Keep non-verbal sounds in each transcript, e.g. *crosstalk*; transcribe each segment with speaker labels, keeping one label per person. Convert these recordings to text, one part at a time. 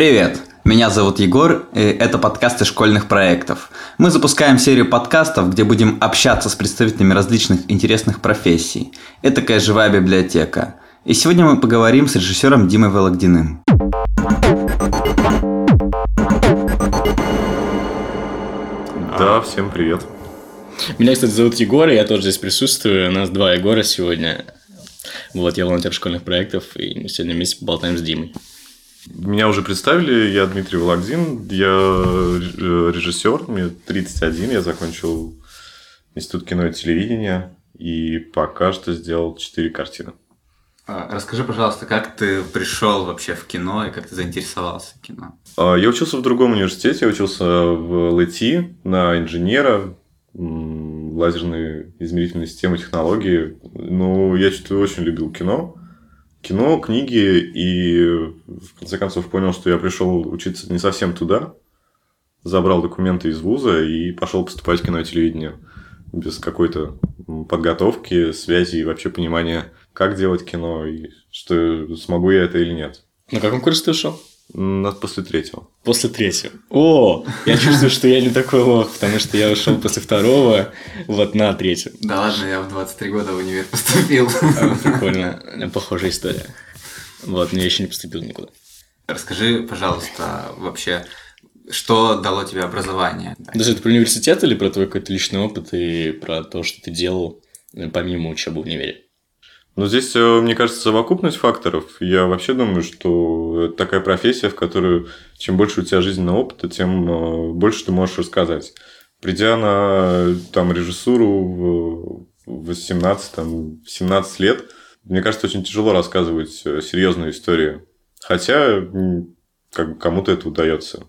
Speaker 1: Привет! Меня зовут Егор, и это подкасты школьных проектов. Мы запускаем серию подкастов, где будем общаться с представителями различных интересных профессий. Это такая живая библиотека. И сегодня мы поговорим с режиссером Димой Вологдиным.
Speaker 2: Да, всем привет.
Speaker 3: Меня, кстати, зовут Егор, и я тоже здесь присутствую. У нас два Егора сегодня. Вот, я волонтер школьных проектов, и мы сегодня вместе поболтаем с Димой.
Speaker 2: Меня уже представили, я Дмитрий Вологдин, я э, режиссер, мне 31, я закончил Институт кино и телевидения, и пока что сделал 4 картины.
Speaker 1: А, расскажи, пожалуйста, как ты пришел вообще в кино и как ты заинтересовался кино?
Speaker 2: А, я учился в другом университете, я учился в ЛТ на инженера, лазерные измерительные системы, технологии. Но я что-то очень любил кино. Кино, книги, и в конце концов понял, что я пришел учиться не совсем туда. Забрал документы из вуза и пошел поступать в кино и телевидение. Без какой-то подготовки, связи и вообще понимания, как делать кино, и что смогу я это или нет.
Speaker 3: На каком курсе ты ушел?
Speaker 2: После третьего.
Speaker 3: После третьего. О, я чувствую, что я не такой лох, потому что я ушел после второго, вот на третьем.
Speaker 1: Да ладно, я в 23 года в универ поступил.
Speaker 3: А, прикольно, похожая история. Вот, но я еще не поступил никуда.
Speaker 1: Расскажи, пожалуйста, вообще, что дало тебе образование?
Speaker 3: Даже это про университет или про твой какой-то личный опыт и про то, что ты делал помимо учебы в универе?
Speaker 2: Но здесь, э, мне кажется, совокупность факторов. Я вообще думаю, что это такая профессия, в которую чем больше у тебя жизненного опыта, тем э, больше ты можешь рассказать. Придя на там, режиссуру в 18, там, 17 лет, мне кажется, очень тяжело рассказывать э, серьезную историю. Хотя как бы кому-то это удается.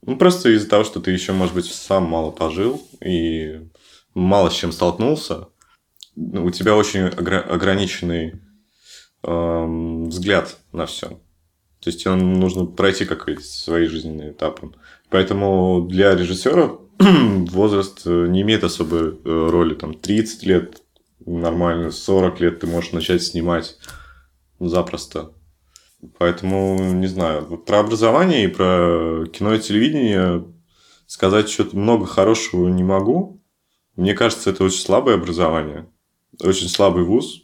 Speaker 2: Ну, просто из-за того, что ты еще, может быть, сам мало пожил и мало с чем столкнулся, у тебя очень ограниченный э, взгляд на все. То есть тебе нужно пройти какие-то свои жизненные этапы. Поэтому для режиссера *clears throat* возраст э, не имеет особой э, роли. Там 30 лет нормально, 40 лет ты можешь начать снимать запросто. Поэтому, не знаю, про образование и про кино и телевидение сказать что-то много хорошего не могу. Мне кажется, это очень слабое образование очень слабый вуз.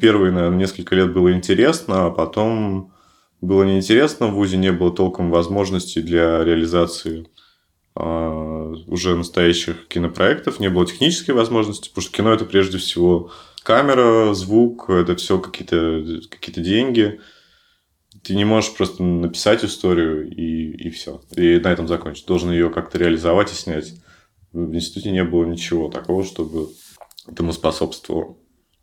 Speaker 2: Первые, наверное, несколько лет было интересно, а потом было неинтересно. В ВУЗе не было толком возможностей для реализации а, уже настоящих кинопроектов, не было технической возможности, потому что кино это прежде всего камера, звук, это все какие-то какие деньги. Ты не можешь просто написать историю и, и все. И на этом закончить. Должен ее как-то реализовать и снять. В институте не было ничего такого, чтобы этому способствовало.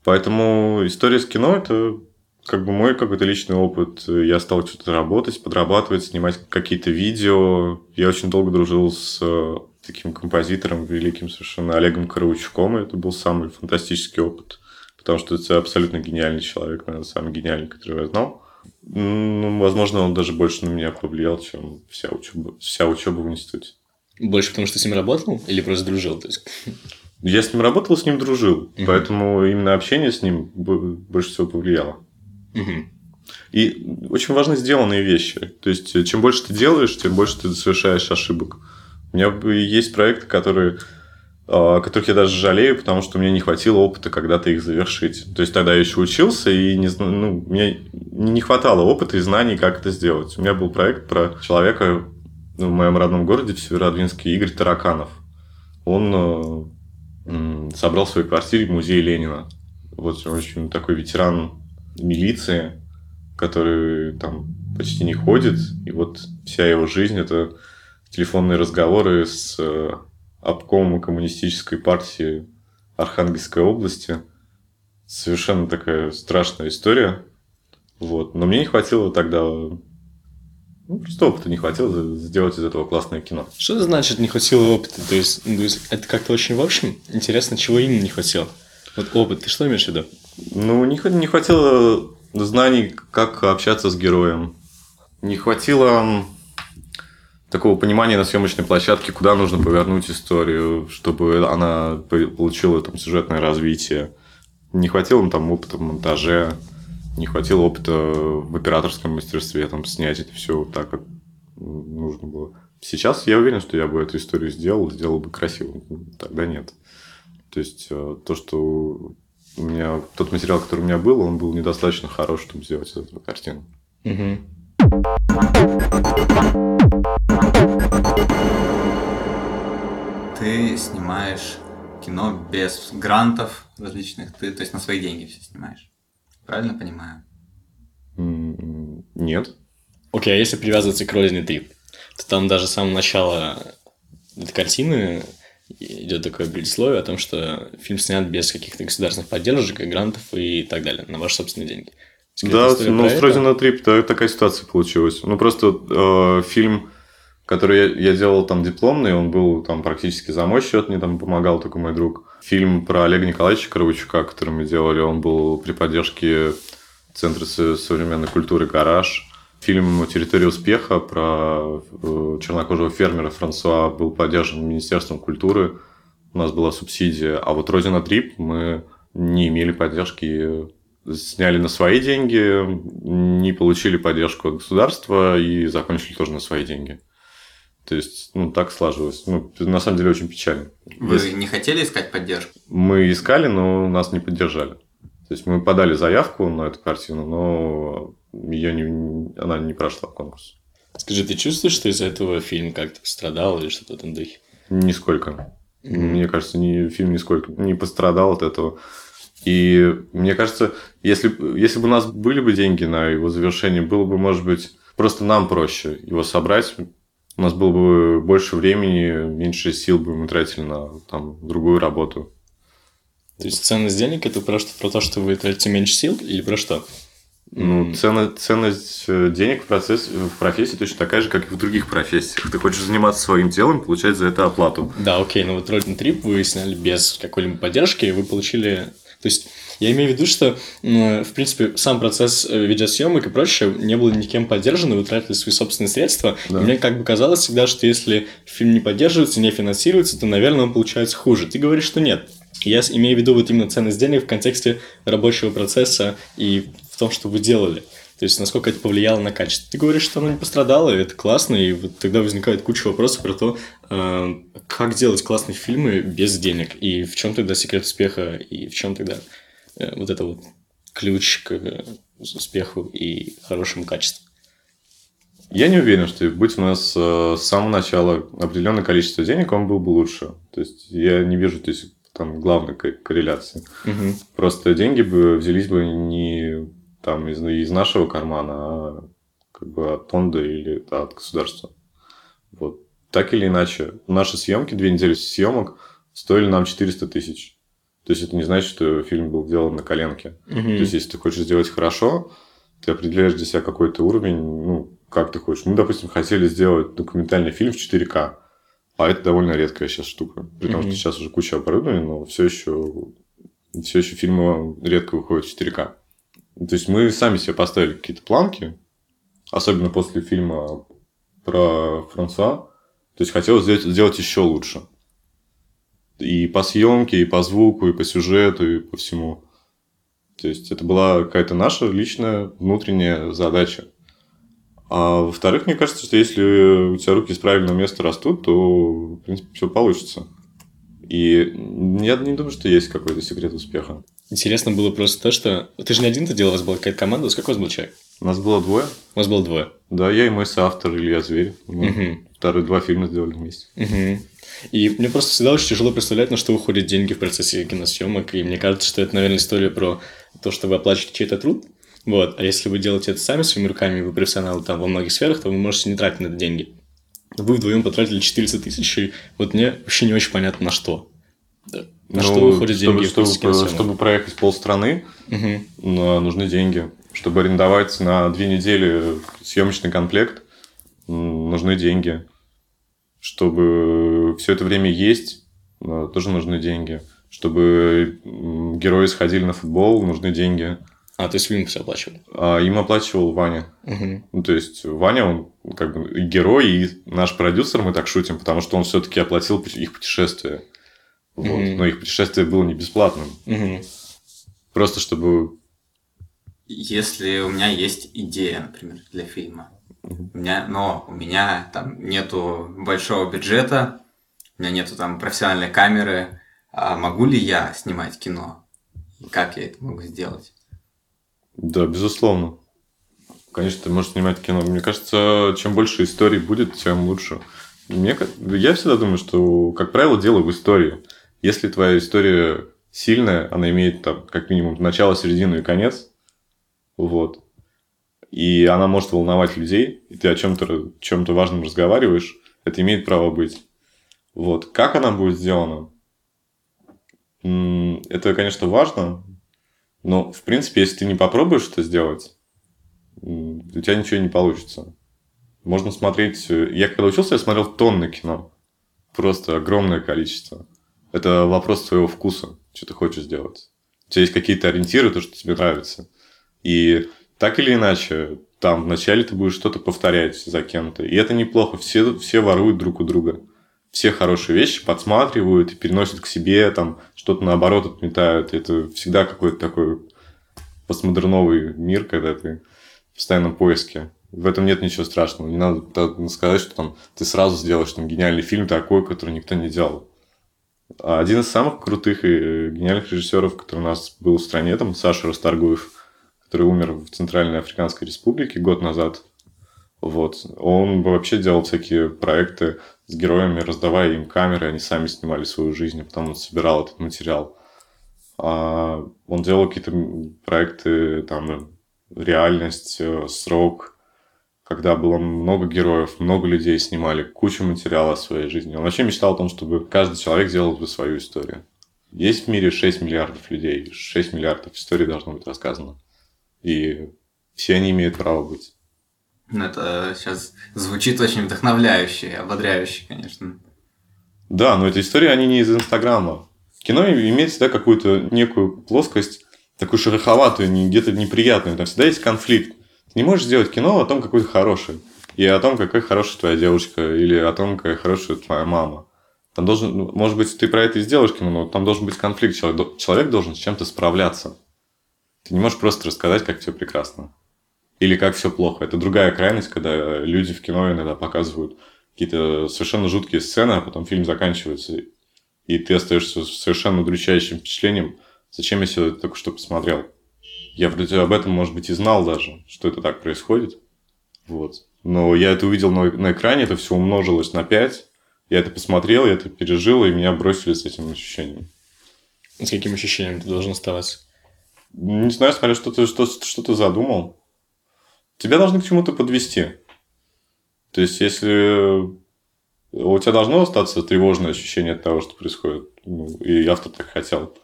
Speaker 2: Поэтому история с кино – это как бы мой какой-то личный опыт. Я стал что-то работать, подрабатывать, снимать какие-то видео. Я очень долго дружил с э, таким композитором великим совершенно Олегом Караучком. Это был самый фантастический опыт. Потому что это абсолютно гениальный человек, наверное, самый гениальный, который я знал. Ну, возможно, он даже больше на меня повлиял, чем вся учеба, вся учеба в институте.
Speaker 3: Больше потому, что с ним работал или просто дружил? То есть...
Speaker 2: Я с ним работал, с ним дружил. Угу. Поэтому именно общение с ним больше всего повлияло.
Speaker 3: Угу.
Speaker 2: И очень важны сделанные вещи. То есть, чем больше ты делаешь, тем больше ты совершаешь ошибок. У меня есть проекты, которые а, о которых я даже жалею, потому что мне не хватило опыта когда-то их завершить. То есть тогда я еще учился, и не, ну, мне не хватало опыта и знаний, как это сделать. У меня был проект про человека в моем родном городе, в Северодвинске, Игорь Тараканов. Он э, собрал в своей квартире музей Ленина. Вот очень такой ветеран милиции, который там почти не ходит. И вот вся его жизнь – это телефонные разговоры с э, обкомом коммунистической партии Архангельской области. Совершенно такая страшная история. Вот. Но мне не хватило тогда ну, просто опыта не хватило сделать из этого классное кино.
Speaker 3: Что значит не хватило опыта? То есть, ну, то есть это как-то очень в общем? Интересно, чего именно не хватило? Вот опыт, ты что имеешь в виду?
Speaker 2: Ну, не, не хватило знаний, как общаться с героем. Не хватило такого понимания на съемочной площадке, куда нужно повернуть историю, чтобы она получила там сюжетное развитие. Не хватило там опыта в монтаже, не хватило опыта в операторском мастерстве, там, снять это все так, как нужно было. Сейчас я уверен, что я бы эту историю сделал, сделал бы красиво. Тогда нет. То есть, э, то, что у меня... Тот материал, который у меня был, он был недостаточно хорош, чтобы сделать эту картину.
Speaker 3: Угу.
Speaker 1: Ты снимаешь кино без грантов различных, ты, то есть на свои деньги все снимаешь. Правильно понимаю?
Speaker 2: Нет.
Speaker 3: Окей, а если привязываться к Родине 3, то там даже с самого начала этой картины идет такое предисловие о том, что фильм снят без каких-то государственных поддержек, грантов и так далее, на ваши собственные деньги. Скажите
Speaker 2: Да, ну, с? Родина Трип та- такая ситуация получилась. Ну, просто э, фильм, который я, я делал там дипломный, он был там практически за мой счет, мне там помогал только мой друг. Фильм про Олега Николаевича Кровачука, который мы делали, он был при поддержке Центра со- современной культуры «Гараж». Фильм «Территория успеха» про э, чернокожего фермера Франсуа был поддержан Министерством культуры. У нас была субсидия. А вот «Родина Трип» мы не имели поддержки сняли на свои деньги, не получили поддержку от государства и закончили тоже на свои деньги. То есть, ну, так сложилось. Ну, на самом деле, очень печально.
Speaker 1: Вы
Speaker 2: Если-
Speaker 1: не хотели искать поддержку?
Speaker 2: Мы искали, но нас не поддержали. То есть, мы подали заявку на эту картину, но ее не, она не прошла конкурс.
Speaker 3: Скажи, ты чувствуешь, что из-за этого фильм как-то пострадал или что-то в этом духе?
Speaker 2: Нисколько. Мне кажется, ни, фильм нисколько не пострадал от этого. И мне кажется, если, если бы у нас были бы деньги на его завершение, было бы, может быть, просто нам проще его собрать. У нас было бы больше времени, меньше сил бы мы тратили на там, другую работу.
Speaker 3: То есть ценность денег это просто про то, что вы тратите меньше сил или про что?
Speaker 2: Ну, цена, ценность э, денег в, процессе, в профессии точно такая же, как и в других профессиях. Ты хочешь заниматься своим делом, получать за это оплату.
Speaker 3: Да, окей, но вот Родин Трип вы сняли без какой-либо поддержки, и вы получили... То есть, я имею в виду, что, в принципе, сам процесс э, видеосъемок и прочее не был никем поддержан, и вы тратили свои собственные средства.
Speaker 2: Да.
Speaker 3: И мне как бы казалось всегда, что если фильм не поддерживается, не финансируется, то, наверное, он получается хуже. Ты говоришь, что нет. Я имею в виду вот именно ценность денег в контексте рабочего процесса и в том, что вы делали. То есть, насколько это повлияло на качество. Ты говоришь, что оно не пострадало, и это классно, и вот тогда возникает куча вопросов про то, э, как делать классные фильмы без денег, и в чем тогда секрет успеха, и в чем тогда вот это вот ключ к э, успеху и хорошему качеству.
Speaker 2: Я не уверен, что будь у нас э, с самого начала определенное количество денег, он был бы лучше. То есть я не вижу то есть, там главной ко- корреляции.
Speaker 3: Мгм.
Speaker 2: Просто деньги бы взялись бы не там из, из нашего кармана, а как бы от фонда или от государства. Вот. Так или иначе, наши съемки, две недели съемок, стоили нам 400 тысяч. То есть это не значит, что фильм был сделан на коленке.
Speaker 3: Мгм.
Speaker 2: То есть, если ты хочешь сделать хорошо, ты определяешь для себя какой-то уровень, ну, как ты хочешь. Мы, допустим, хотели сделать документальный фильм в 4К, а это довольно редкая сейчас штука. При том,
Speaker 3: Мгм.
Speaker 2: что сейчас уже куча оборудования, но все еще, все еще фильмы редко выходят в 4К. То есть, мы сами себе поставили какие-то планки, особенно после фильма про Франсуа. То есть, хотелось сделать, сделать еще лучше. И по съемке, и по звуку, и по сюжету, и по всему. То есть это была какая-то наша личная внутренняя задача. А во-вторых, мне кажется, что если у тебя руки с правильного места растут, то, в принципе, все получится. И я не думаю, что есть какой-то секрет успеха.
Speaker 3: Интересно было просто то, что... Ты же не один это делал, у вас была какая-то команда. Сколько у вас был человек?
Speaker 2: У нас было двое.
Speaker 3: У вас было двое.
Speaker 2: Да, я и мой соавтор Илья Зверь. Мы
Speaker 3: Мгм.
Speaker 2: вторые два фильма сделали вместе.
Speaker 3: Мгм. И мне просто всегда очень тяжело представлять, на что уходят деньги в процессе киносъемок. И мне кажется, что это, наверное, история про то, что вы оплачиваете чей-то труд. Вот. А если вы делаете это сами своими руками, вы профессионалы там во многих сферах, то вы можете не тратить на это деньги. Вы вдвоем потратили 400 тысяч, и вот мне вообще не очень понятно, на что. Да. На
Speaker 2: Ну,
Speaker 3: что уходят
Speaker 2: чтобы,
Speaker 3: деньги в
Speaker 2: чтобы,
Speaker 3: процессе киносъемок?
Speaker 2: чтобы проехать полстраны, но нужны деньги. Чтобы арендовать на две недели съемочный комплект, нужны деньги. Чтобы все это время есть, тоже нужны деньги. Чтобы герои сходили на футбол, нужны деньги.
Speaker 3: А, то есть им все оплачивали.
Speaker 2: А им оплачивал Ваня.
Speaker 3: Мгм.
Speaker 2: Ну, то есть Ваня, он как бы и герой, и наш продюсер, мы так шутим, потому что он все-таки оплатил их путешествие. Вот.
Speaker 3: Мгм.
Speaker 2: Но их путешествие было не бесплатным.
Speaker 3: Мгм.
Speaker 2: Просто чтобы
Speaker 1: Если у меня есть идея, например, для фильма, У меня, но у меня там нету большого бюджета, у меня нету там профессиональной камеры. А могу ли я снимать кино? И как я это могу сделать?
Speaker 2: Да, безусловно. Конечно, ты можешь снимать кино. Мне кажется, чем больше историй будет, тем лучше. Мне, я всегда думаю, что, как правило, дело в истории. Если твоя история сильная, она имеет там как минимум начало, середину и конец, вот, и она может волновать людей, и ты о чем-то чем важном разговариваешь, это имеет право быть. Вот. Как она будет сделана? Это, конечно, важно, но, в принципе, если ты не попробуешь это сделать, у тебя ничего не получится. Можно смотреть... Э, я когда учился, я смотрел тонны кино. Просто огромное количество. Это вопрос твоего вкуса, что ты хочешь сделать. У тебя есть какие-то ориентиры, то, что тебе нравится. И так или иначе, там вначале ты будешь что-то повторять за кем-то. И это неплохо. Все, все воруют друг у друга. Все хорошие вещи подсматривают и переносят к себе, там что-то наоборот отметают. Это всегда какой-то такой постмодерновый мир, когда ты в постоянном поиске. В этом нет ничего страшного. Не надо сказать, что там ты сразу сделаешь там гениальный фильм такой, который никто не делал. А один из самых крутых и гениальных режиссеров, который у нас был в стране, там Саша Расторгуев, который умер в Центральной Африканской Республике год назад. Вот. Он вообще делал всякие проекты с героями, раздавая им камеры, они сами снимали свою жизнь, а потом он собирал этот материал. А он делал какие-то проекты, там, реальность, э, срок, когда было много героев, много людей снимали, кучу материала о своей жизни. Он вообще мечтал о том, чтобы каждый человек делал бы свою историю. Есть в мире 6 миллиардов людей, 6 миллиардов историй должно быть рассказано. И все они имеют право быть.
Speaker 1: Ну, это сейчас звучит очень вдохновляюще, ободряюще, конечно.
Speaker 2: Да, но эти истории, они не из Инстаграма. Кино имеет всегда какую-то некую плоскость, такую шероховатую, где-то неприятную. Там всегда есть конфликт. Ты не можешь сделать кино о том, какой ты хороший. И о том, какая хорошая твоя девушка, или о том, какая хорошая твоя мама. Там должен, ну, может быть, ты про это и сделаешь кино, но там должен быть конфликт. Человек должен с чем-то справляться. Ты не можешь просто рассказать, как все прекрасно. Или как все плохо. Это другая крайность, когда люди в кино иногда показывают какие-то совершенно жуткие сцены, а потом фильм заканчивается, и ты остаешься с совершенно удручающим впечатлением, зачем я все это только что посмотрел. Я вроде об этом, может быть, и знал даже, что это так происходит. Вот. Но я это увидел на, на экране, это все умножилось на 5. Я это посмотрел, я это пережил, и меня бросили с этим ощущением.
Speaker 3: С каким ощущением ты должен оставаться?
Speaker 2: Не знаю, смотря что ты, что, что ты задумал. Тебя должны к чему-то подвести. То есть, если у тебя должно остаться тревожное ощущение от того, что происходит, ну, и автор так хотел,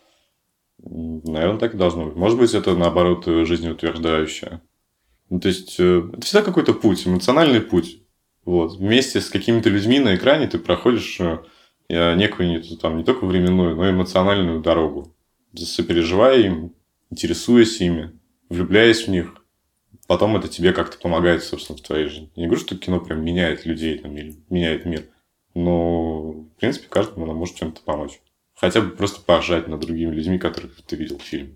Speaker 2: Наверное, так и должно быть. Может быть, это наоборот жизнеутверждающее. Ну, то есть, э, это всегда какой-то путь, эмоциональный путь. Вот. Вместе с какими-то людьми на экране ты проходишь э, некую не, там, не только временную, но и эмоциональную дорогу. Сопереживая им, интересуясь ими, влюбляясь в них. Потом это тебе как-то помогает, собственно, в твоей жизни. Я не говорю, что кино прям меняет людей там, или меняет мир. Но, в принципе, каждому оно может чем-то помочь. Хотя бы просто поржать над другими людьми, которых ты видел в фильме.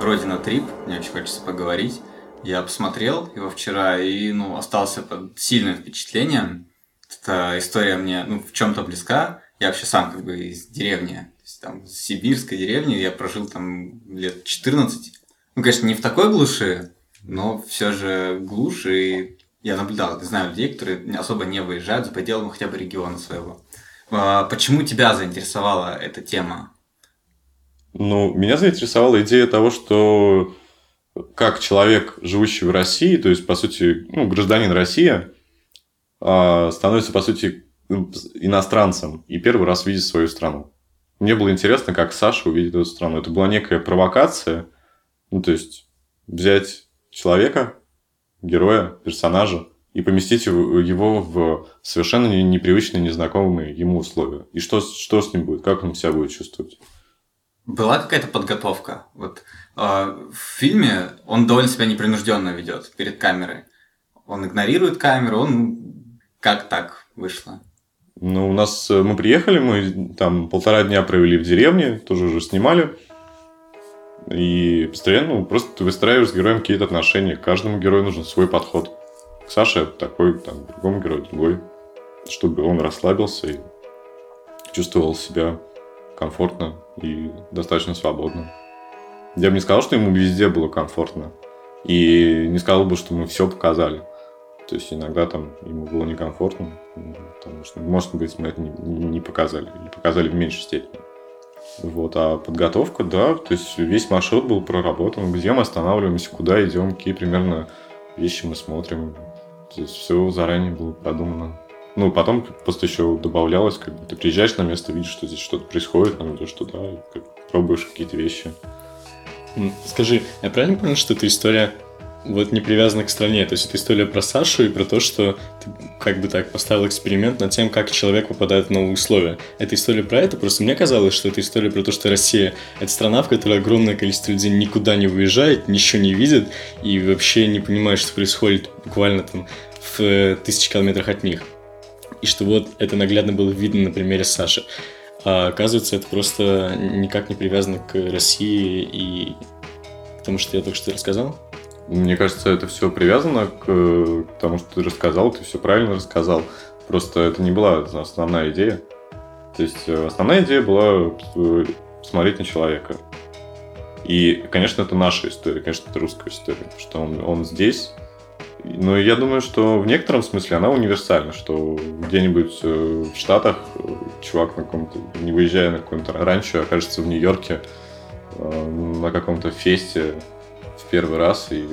Speaker 1: Родина Трип, мне очень хочется поговорить. Я посмотрел его вчера и ну, остался под сильным впечатлением. Эта история мне ну, в чем-то близка. Я вообще сам как бы из деревни, там, сибирской деревни. Я прожил там лет 14. Ну, конечно, не в такой глуши, но все же глуши. И я наблюдал, знаю людей, которые особо не выезжают за пределы хотя бы региона своего. А, почему тебя заинтересовала эта тема?
Speaker 2: Ну, меня заинтересовала идея того, что как человек, живущий в России, то есть, по сути, ну, гражданин России, а, становится, по сути, иностранцем и первый раз видит свою страну. Мне было интересно, как Саша увидит эту страну. Это была некая провокация, ну, то есть, взять человека, героя, персонажа, и поместить его в совершенно непривычные, незнакомые ему условия. И что, что с ним будет, как он себя будет чувствовать.
Speaker 1: Была какая-то подготовка? Вот э, в фильме он довольно себя непринужденно ведет перед камерой. Он игнорирует камеру, он как так вышло?
Speaker 2: Ну, у нас э, мы приехали, мы там полтора дня провели в деревне, тоже уже снимали. И постоянно ну, просто ты выстраиваешь с героем какие-то отношения. Каждому герою нужен свой подход. К Саше такой, там, другому герою другой. Чтобы он расслабился и чувствовал себя комфортно и достаточно свободно. Я бы не сказал, что ему везде было комфортно. И не сказал бы, что мы все показали. То есть иногда там ему было некомфортно, потому что, может быть, мы это не, не показали, или показали в меньшей степени. Вот, а подготовка, да, то есть весь маршрут был проработан, где мы останавливаемся, куда идем, какие примерно вещи мы смотрим. То есть все заранее было продумано. Ну, потом просто еще добавлялось, как бы ты приезжаешь на место, видишь, что здесь что-то происходит, там идешь туда, как, пробуешь какие-то вещи.
Speaker 3: Скажи, я правильно понял, что эта история вот не привязана к стране. То есть это история про Сашу и про то, что ты как бы так поставил эксперимент над тем, как человек попадает в новые условия. Это история про это. Просто мне казалось, что это история про то, что Россия — это страна, в которой огромное количество людей никуда не выезжает, ничего не видит и вообще не понимает, что происходит буквально там в э, тысячи километрах от них. И что вот это наглядно было видно на примере Саши. А оказывается, это просто никак не привязано к России и к тому, что я только что рассказал.
Speaker 2: Мне кажется, это все привязано к, к тому, что ты рассказал, ты все правильно рассказал. Просто это не была основная идея. То есть э, основная идея была э, смотреть на человека. И, конечно, это наша история, конечно, это русская история, что он, он здесь. Но я думаю, что в некотором смысле она универсальна, что где-нибудь э, в Штатах чувак на каком-то, не выезжая на каком-то ранчо, окажется в Нью-Йорке на каком-то фесте первый раз и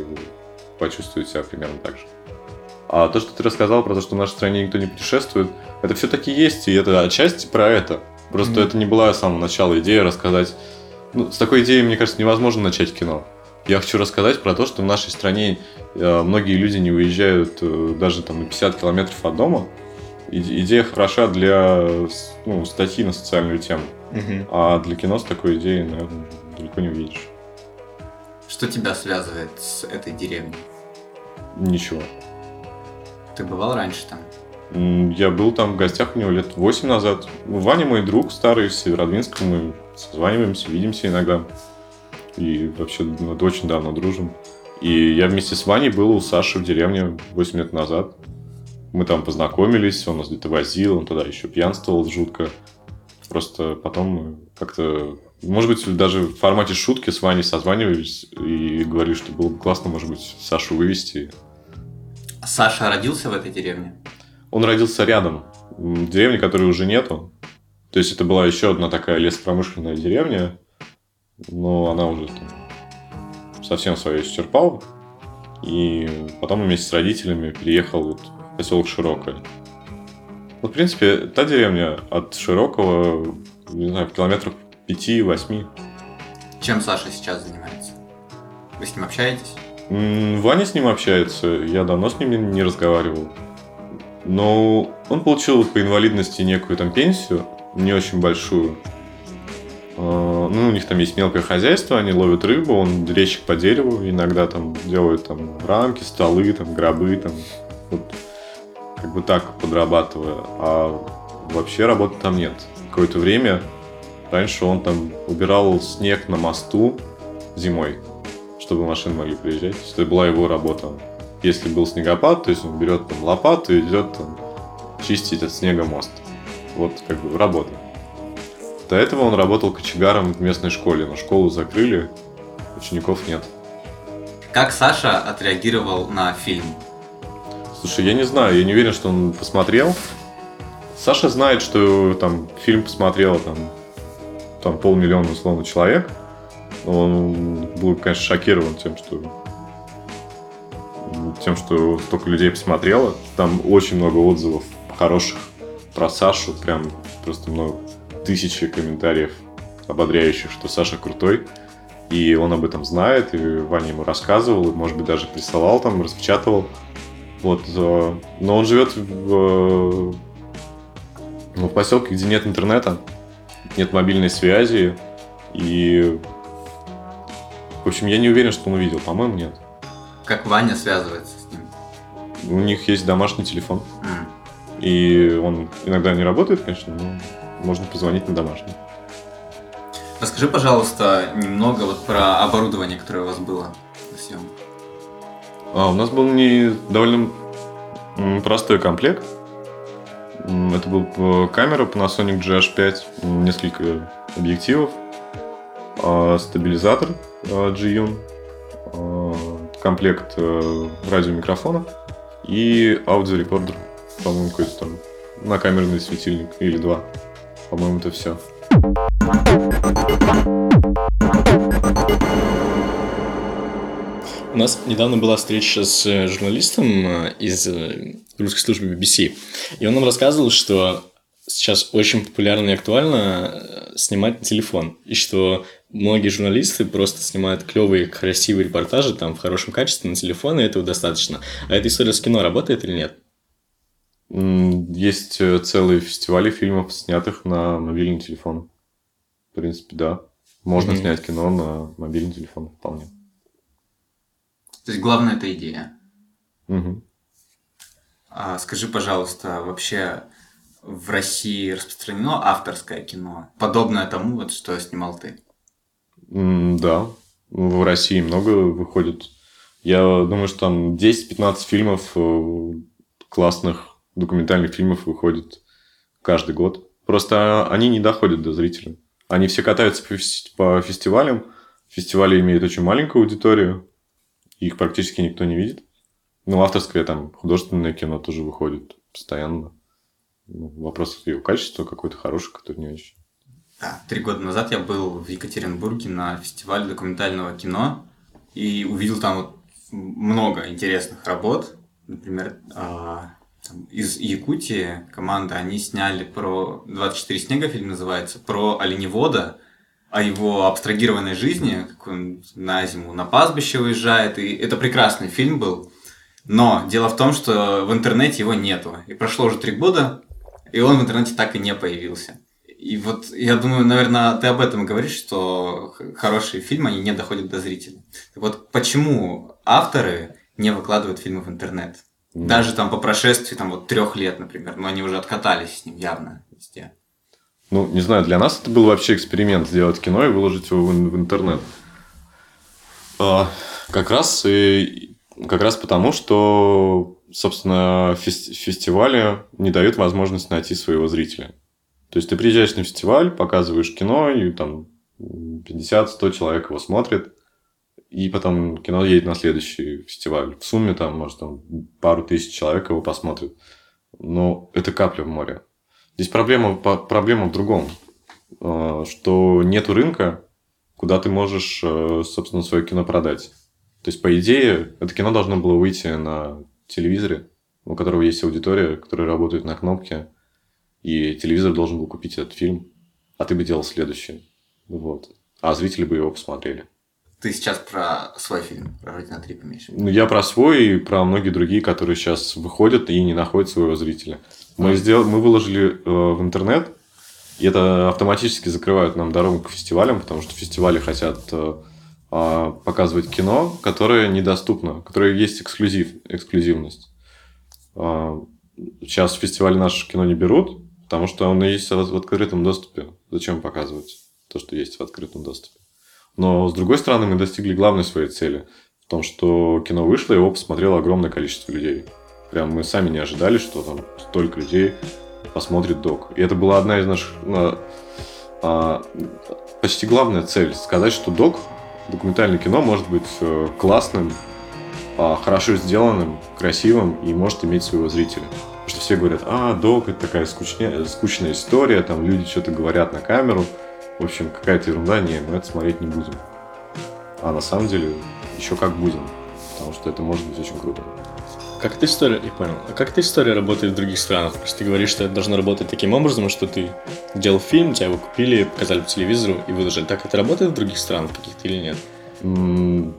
Speaker 2: почувствует себя примерно так же. А то, что ты рассказал про то, что в нашей стране никто не путешествует, это все-таки есть, и это отчасти про это. Просто mm-hmm. это не была с самого начала идея рассказать. Ну, с такой идеей, мне кажется, невозможно начать кино. Я хочу рассказать про то, что в нашей стране э, многие люди не уезжают э, даже там на 50 километров от дома. Идея хороша для ну, статьи на социальную тему.
Speaker 3: Mm-hmm.
Speaker 2: А для кино с такой идеей, наверное, далеко не увидишь.
Speaker 1: Что тебя связывает с этой деревней?
Speaker 2: Ничего.
Speaker 1: Ты бывал раньше там?
Speaker 2: Я был там в гостях у него лет 8 назад. Ваня мой друг старый с Северодвинска, мы созваниваемся, видимся иногда. И вообще мы очень давно дружим. И я вместе с Ваней был у Саши в деревне 8 лет назад. Мы там познакомились, он нас где-то возил, он тогда еще пьянствовал жутко. Просто потом как-то может быть, даже в формате шутки с Ваней созванивались и говорили, что было бы классно, может быть, Сашу вывести.
Speaker 1: Саша родился в этой деревне?
Speaker 2: Он родился рядом, в деревне, которой уже нету. То есть это была еще одна такая лесопромышленная деревня, но она уже там совсем свое исчерпала. И потом вместе с родителями переехал вот в поселок Широкое. Вот, в принципе, та деревня от Широкого, не знаю, в километрах 5-8.
Speaker 1: Чем Саша сейчас занимается? Вы с ним общаетесь?
Speaker 2: Ваня с ним общается, я давно с ним не разговаривал. Но он получил по инвалидности некую там пенсию, не очень большую. А, ну, у них там есть мелкое хозяйство, они ловят рыбу, он резчик по дереву, иногда там делают там рамки, столы, там гробы, там вот, как бы так подрабатывая. А вообще работы там нет. Какое-то время Раньше он там убирал снег на мосту зимой, чтобы машины могли приезжать. это была его работа. Если был снегопад, то есть он берет там лопату и идет там чистить от снега мост. Вот как бы работа. До этого он работал кочегаром в местной школе, но школу закрыли, учеников нет.
Speaker 1: Как Саша отреагировал на фильм?
Speaker 2: Слушай, я не знаю, я не уверен, что он посмотрел. Саша знает, что там фильм посмотрела там там полмиллиона условно человек, он был, конечно, шокирован тем, что тем, что столько людей посмотрело. Там очень много отзывов хороших про Сашу, прям просто много тысячи комментариев ободряющих, что Саша крутой. И он об этом знает, и Ваня ему рассказывал, и, может быть, даже присылал там, распечатывал. Вот. Э, но он живет в, ну, в поселке, где нет интернета нет мобильной связи. И, в общем, я не уверен, что он увидел. По-моему, нет.
Speaker 1: Как Ваня связывается с ним?
Speaker 2: У них есть домашний телефон.
Speaker 1: Mm.
Speaker 2: И он иногда не работает, конечно, но можно позвонить на домашний.
Speaker 1: Расскажи, пожалуйста, немного вот про оборудование, которое у вас было.
Speaker 2: А, у нас был не довольно простой комплект. Это был э, камера Panasonic GH5, м, несколько объективов, а, стабилизатор а, G-Yun, а, комплект э, радиомикрофонов и аудиорекордер, по-моему, какой-то там на камерный светильник или два. По-моему, это все.
Speaker 3: У нас недавно была встреча с э, журналистом э, из э, русской службы BBC, и он нам рассказывал, что сейчас очень популярно и актуально снимать на телефон, и что многие журналисты просто снимают клевые, красивые репортажи там в хорошем качестве на телефон, и этого достаточно. А эта история с кино работает или нет?
Speaker 2: Есть целые фестивали фильмов, снятых на мобильный телефон. В принципе, да. Можно
Speaker 3: Мгм.
Speaker 2: снять кино на мобильный телефон вполне.
Speaker 1: То есть главная это идея.
Speaker 2: Мгм.
Speaker 1: А скажи, пожалуйста, вообще в России распространено авторское кино, подобное тому, вот, что снимал ты?
Speaker 2: М, Да. В России много выходит. Я думаю, что там 10-15 фильмов, э, классных документальных фильмов выходит каждый год. Просто они не доходят до зрителя. Они все катаются по фестивалям. Фестивали имеют очень маленькую аудиторию. Их практически никто не видит. Ну, авторское там художественное кино тоже выходит постоянно. Ну, вопрос его качества какой-то хороший, который не очень.
Speaker 1: Да, три года назад я был в Екатеринбурге на фестивале документального кино и увидел там вот много интересных работ. Например, а, из Якутии команда, они сняли про 24 снега фильм называется, про оленевода, о его абстрагированной жизни, как он на зиму на пастбище уезжает. И это прекрасный фильм был. Но дело в том, что в интернете его нету. И прошло уже три года, и он в интернете так и не появился. И вот я думаю, наверное, ты об этом говоришь, что хорошие фильмы, они не доходят до зрителей. Так вот, почему авторы не выкладывают фильмы в интернет? Даже там по прошествии там вот трех лет, например, но они уже откатались с ним явно везде.
Speaker 2: Ну, не знаю, для нас это был вообще эксперимент сделать кино и выложить его в, в интернет. А, как раз и как раз потому, что, собственно, фес- фестивали не дают возможность найти своего зрителя. То есть ты приезжаешь на фестиваль, показываешь кино, и там 50-100 человек его смотрит, и потом кино едет на следующий фестиваль. В сумме там, может, там пару тысяч человек его посмотрит. Но это капля в море. Здесь проблема, проблема в другом, э, что нету рынка, куда ты можешь, э, собственно, свое кино продать. То есть, по идее, это кино должно было выйти на телевизоре, у которого есть аудитория, которая работает на кнопке, и телевизор должен был купить этот фильм, а ты бы делал следующий. Вот. А зрители бы его посмотрели.
Speaker 1: Ты сейчас про свой фильм, про Родина 3 имеешь в виду?
Speaker 2: Ну, я про свой и про многие другие, которые сейчас выходят и не находят своего зрителя. Мы, сделали, мы выложили э, в интернет, и это автоматически закрывает нам дорогу к фестивалям, потому что фестивали хотят э, а, показывать кино, которое недоступно, которое есть эксклюзив, эксклюзивность. А, сейчас фестивали наше кино не берут, потому что оно есть в открытом доступе. Зачем показывать то, что есть в открытом доступе? Но, с другой стороны, мы достигли главной своей цели. В том, что кино вышло, его посмотрело огромное количество людей. Прям мы сами не ожидали, что там столько людей посмотрит док. И это была одна из наших... на- а, почти главная цель. Сказать, что док, документальное кино, может быть э, классным, а, хорошо сделанным, красивым и может иметь своего зрителя. Потому что все говорят, а, док, это такая скучня- скучная история, там люди что-то говорят на камеру. В общем, какая-то ерунда, не, мы это смотреть не будем. А на самом деле еще как будем, потому что это может быть очень круто.
Speaker 3: Как эта история, я понял, а как эта история работает в других странах? То есть ты говоришь, что это должно работать таким образом, что ты делал фильм, тебя его купили, показали по телевизору и выложили. Так это работает в других странах каких-то или нет?
Speaker 2: М,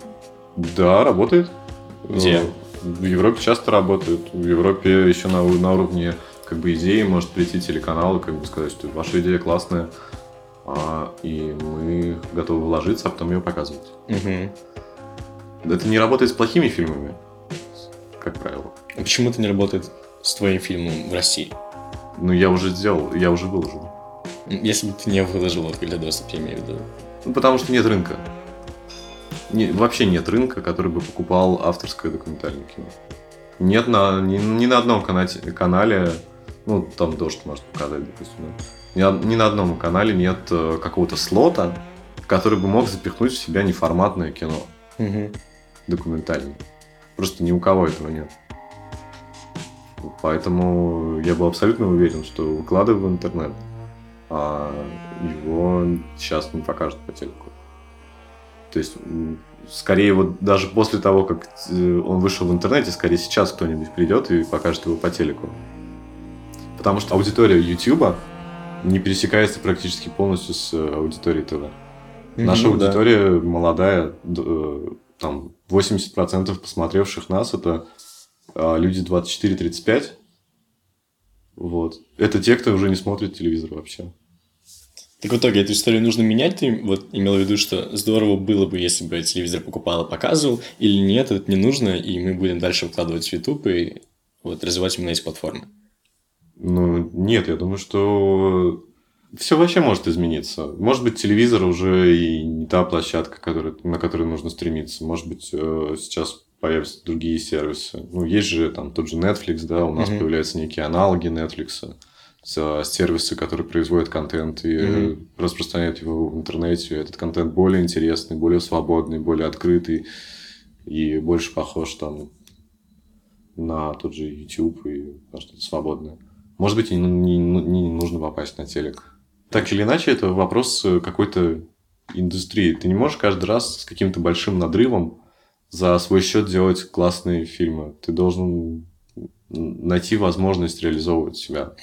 Speaker 2: Да, работает.
Speaker 3: Где?
Speaker 2: Э, В Европе часто работают. В Европе еще на, на уровне как бы идеи может прийти телеканал и как бы сказать, что ваша идея классная, и мы готовы вложиться, а потом ее показывать.
Speaker 3: Мгм.
Speaker 2: Это не работает с плохими фильмами, как правило.
Speaker 3: А почему это не работает с твоим фильмом в России?
Speaker 2: Ну, я уже сделал, я уже выложил.
Speaker 3: Если бы ты не выложил открытый доступ, я имею в виду.
Speaker 2: Ну, потому что нет рынка. Не, вообще нет рынка, который бы покупал авторское документальное кино. Нет на, ни, ни на одном канате, канале, ну, там дождь может показать, допустим, да. ни, ни на одном канале нет э, какого-то слота, который бы мог запихнуть в себя неформатное кино
Speaker 3: Угу.
Speaker 2: документальное. Просто ни у кого этого нет. Поэтому я был абсолютно уверен, что выкладываю в интернет, а его сейчас не покажут по телеку. То есть, скорее вот даже после того, как э, он вышел в интернете, скорее сейчас кто-нибудь придет и покажет его по телеку. Потому что аудитория YouTube не пересекается практически полностью с э, аудиторией ТВ. Наша
Speaker 3: Ну да.
Speaker 2: аудитория молодая, э, там 80% посмотревших нас это а, люди 24-35. Вот. Это те, кто уже не смотрит телевизор вообще.
Speaker 3: Так в итоге эту историю нужно менять? Ты вот имел в виду, что здорово было бы, если бы телевизор покупал и показывал, или нет, это не нужно, и мы будем дальше выкладывать в YouTube и вот развивать именно эти платформы.
Speaker 2: Ну, нет, я думаю, что все вообще может измениться. Может быть, телевизор уже и не та площадка, которая, на которую нужно стремиться. Может быть, э, сейчас появятся другие сервисы. Ну, есть же там тот же Netflix, да, у нас
Speaker 3: Мгм.
Speaker 2: появляются некие аналоги Netflix, с- сервисы, которые производят контент и э,
Speaker 3: Мгм.
Speaker 2: распространяют его в интернете. Этот контент более интересный, более свободный, более открытый и больше похож там на тот же YouTube и что-то свободное. Может быть, и не, не- не нужно попасть на телек. Так или иначе, это вопрос э, какой-то индустрии. Ты не можешь каждый раз с каким-то большим надрывом за свой счет делать классные фильмы. Ты должен найти возможность реализовывать себя.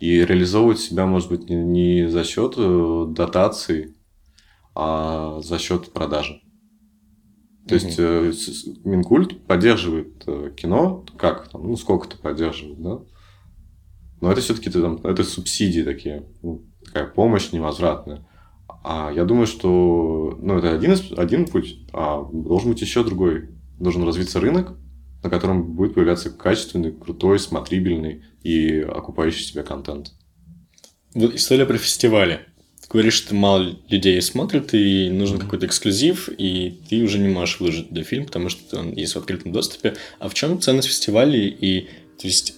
Speaker 2: И реализовывать себя, может быть, не, за счет э, дотаций, а за счет продажи. То есть э, Минкульт поддерживает э, кино, как там, ну сколько-то поддерживает, да? Но это все-таки там, это субсидии такие, ну, такая помощь невозвратная. А я думаю, что ну, это один, из- один путь, а должен быть еще другой. Должен развиться рынок, на котором будет появляться качественный, крутой, смотрибельный и окупающий себя контент.
Speaker 3: Вот история про фестивали. Ты говоришь, что мало людей смотрят, и нужен какой-то эксклюзив, и ты уже не можешь выложить туда фильм, потому что он есть в открытом доступе. А в чем ценность фестивалей? И, то есть,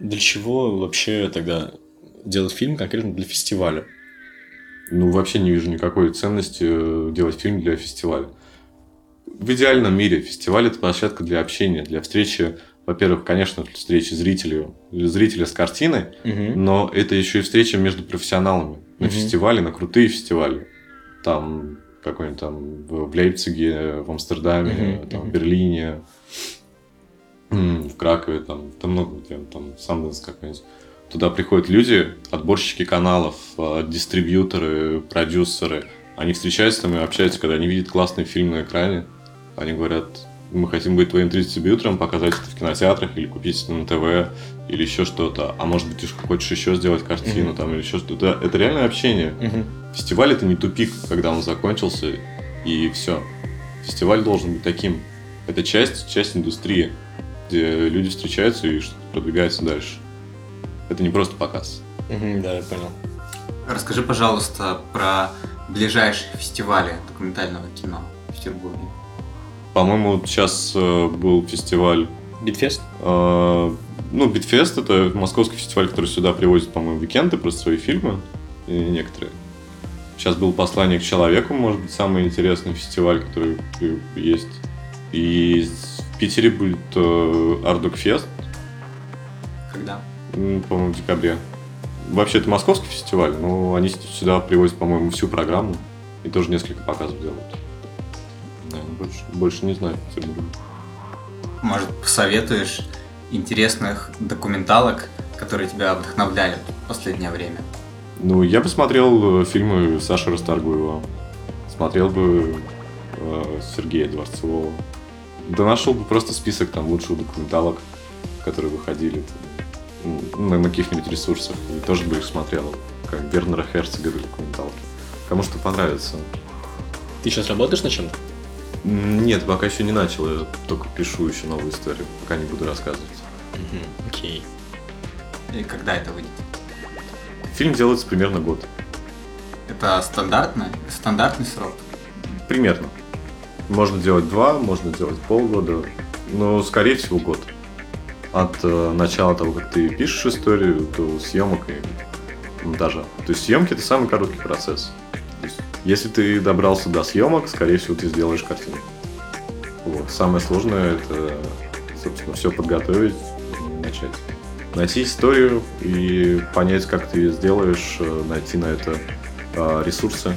Speaker 3: для чего вообще тогда делать фильм конкретно для фестиваля?
Speaker 2: Ну, вообще не вижу никакой ценности э, делать фильм для фестиваля. В идеальном мире фестиваль это площадка для общения, для встречи, во-первых, конечно, встречи зрителя, зрителя с картиной,
Speaker 3: Мгм.
Speaker 2: но это еще и встреча между профессионалами на
Speaker 3: Мгм.
Speaker 2: фестивале, на крутые фестивали. Там какой-нибудь там в Лейпциге, в Амстердаме,
Speaker 3: Мгм,
Speaker 2: там, в. Берлине, в Кракове, там, там много где, там, Санденс какой-нибудь. Туда приходят люди, отборщики каналов, э, дистрибьюторы, продюсеры. Они встречаются там и общаются, когда они видят классный фильм на экране. Они говорят, мы хотим быть твоим дистрибьютором, показать это в кинотеатрах или купить это на ТВ или еще что-то. А может быть, ты хочешь еще сделать картину
Speaker 3: Мгм.
Speaker 2: там или еще что-то. Это реальное общение.
Speaker 3: Мгм.
Speaker 2: Фестиваль это не тупик, когда он закончился и все. Фестиваль должен быть таким. Это часть, часть индустрии, где люди встречаются и что-то продвигается дальше. Это не просто показ.
Speaker 3: Да, я понял.
Speaker 1: Расскажи, пожалуйста, про ближайшие фестивали документального кино в Петербурге.
Speaker 2: По-моему, сейчас э, был фестиваль,
Speaker 3: Beat Fest?
Speaker 2: э, ну, Beat Fest, это московский фестиваль, который сюда привозит, по-моему, викенды, просто свои фильмы, и некоторые. Сейчас был «Послание к человеку», может быть, самый интересный фестиваль, который есть. И Питере будет э, Артдокфест,
Speaker 1: Когда?
Speaker 2: М, по-моему, в декабре. Вообще, это московский фестиваль, но они сюда привозят, по-моему, всю программу и тоже несколько показов делают. Больше, больше не знаю в Петербурге.
Speaker 1: Может, посоветуешь интересных документалок, которые тебя вдохновляли в последнее время?
Speaker 2: Ну, я посмотрел э, фильмы Саши Расторгуева. Смотрел бы э, Сергея Дворцова. Да нашел бы просто список там лучших документалок, которые выходили там, м, на, на каких-нибудь ресурсах. И тоже бы их смотрел. Как Бернера Херцога документалки. Кому что понравится.
Speaker 3: Ты сейчас работаешь на чем-то?
Speaker 2: Нет, пока еще не начал. Я только пишу еще новую историю. Пока не буду рассказывать.
Speaker 3: Окей.
Speaker 1: И когда это выйдет?
Speaker 2: Фильм делается примерно год.
Speaker 1: Это стандартный, стандартный срок?
Speaker 2: Примерно. Можно делать два, можно делать полгода, но, скорее всего, год. От э, начала того, как ты пишешь историю, до съемок и монтажа. То есть съемки это самый короткий процесс. Есть, если ты добрался до съемок, скорее всего, ты сделаешь картину. Вот. Самое сложное это, собственно, все подготовить и начать. Найти историю и понять, как ты ее сделаешь, э, найти на это э, ресурсы,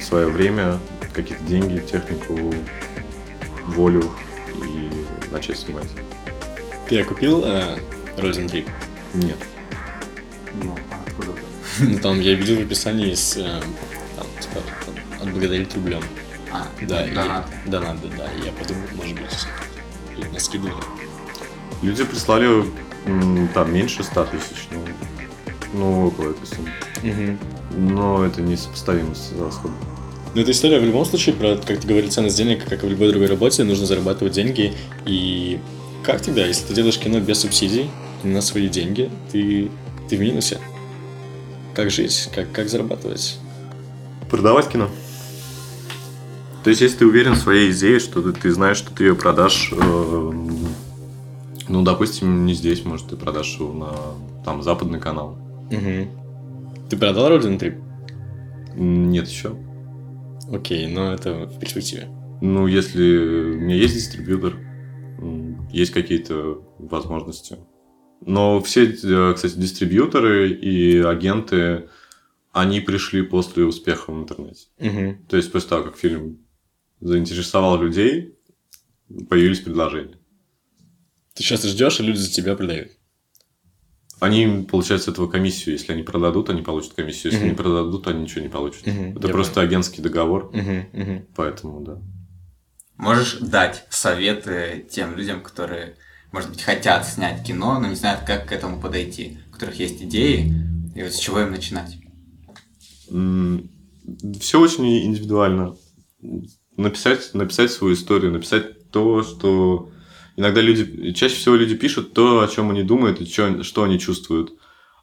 Speaker 2: свое время, какие-то деньги, технику, волю и начать снимать.
Speaker 3: Ты купил э, Rosen Trip?
Speaker 2: Нет.
Speaker 1: Ну, откуда *laughs*
Speaker 3: Ну, Там я видел в описании с э, там, типа, там, отблагодарить рублем.
Speaker 1: А,
Speaker 3: Да, и-
Speaker 1: донат.
Speaker 3: донат, да, да. Я подумал, может быть, люди наскидывали.
Speaker 2: Люди прислали там меньше 100 тысяч, ну, ну около этой суммы. Но это несопоставимо с расходом.
Speaker 3: Ну, эта история в любом случае про, как ты говорил, ценность денег, как и в любой другой работе, нужно зарабатывать деньги. И как тогда, если ты делаешь кино без субсидий, на свои деньги, ты, ты в минусе? Как жить? Как, как зарабатывать?
Speaker 2: Продавать кино. То есть, если ты уверен в своей идее, что ты, ты знаешь, что ты ее продашь, э, ну, допустим, не здесь, может, ты продашь его на там западный канал.
Speaker 3: Мгм. Ты продал Родин Трип?
Speaker 2: М, Нет еще.
Speaker 3: Окей, но это в перспективе.
Speaker 2: Ну, если у меня есть дистрибьютор, есть какие-то возможности. Но все, э, кстати, дистрибьюторы и агенты, они пришли после успеха в интернете.
Speaker 3: Мгм.
Speaker 2: То есть после того, как фильм заинтересовал людей, появились предложения.
Speaker 3: Ты сейчас ждешь, и люди за тебя продают.
Speaker 2: Они получают с этого комиссию. Если они продадут, они получат комиссию. Если
Speaker 3: Мгм.
Speaker 2: не продадут, они ничего не получат.
Speaker 3: Мгм,
Speaker 2: Это просто агентский договор,
Speaker 3: Мгм, мгм.
Speaker 2: поэтому да.
Speaker 1: Можешь дать советы тем людям, которые, может быть, хотят снять кино, но не знают, как к этому подойти, у которых есть идеи, и вот с чего им начинать?
Speaker 2: Все очень индивидуально. Написать, написать свою историю, написать то, что иногда люди, чаще всего люди пишут то, о чем они думают и чё- что они чувствуют.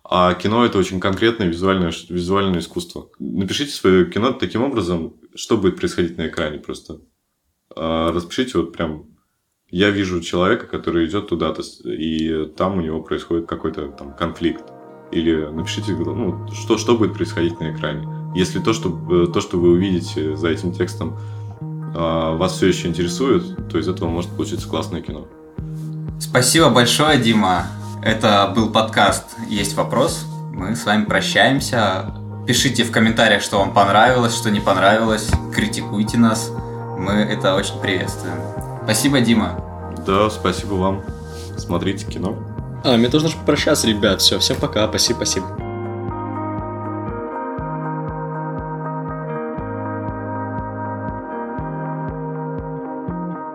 Speaker 2: А кино это очень конкретное визуальное, визуальное искусство. Напишите свое кино таким образом, что будет происходить на экране просто. А, Распишите вот прям я вижу человека, который идет туда-то, и там у него происходит какой-то там конфликт. Или напишите, ну, что, что будет происходить на экране. Если то, что, э, то, что вы увидите за этим текстом, вас все еще интересует, то из этого может получиться классное кино.
Speaker 1: Спасибо большое, Дима. Это был подкаст «Есть вопрос». Мы с вами прощаемся. Пишите в комментариях, что вам понравилось, что не понравилось. Критикуйте нас. Мы это очень приветствуем. Спасибо, Дима.
Speaker 2: Да, спасибо вам. Смотрите кино.
Speaker 3: А, мне тоже нужно попрощаться, ребят. Все, всем пока. Спасибо, спасибо.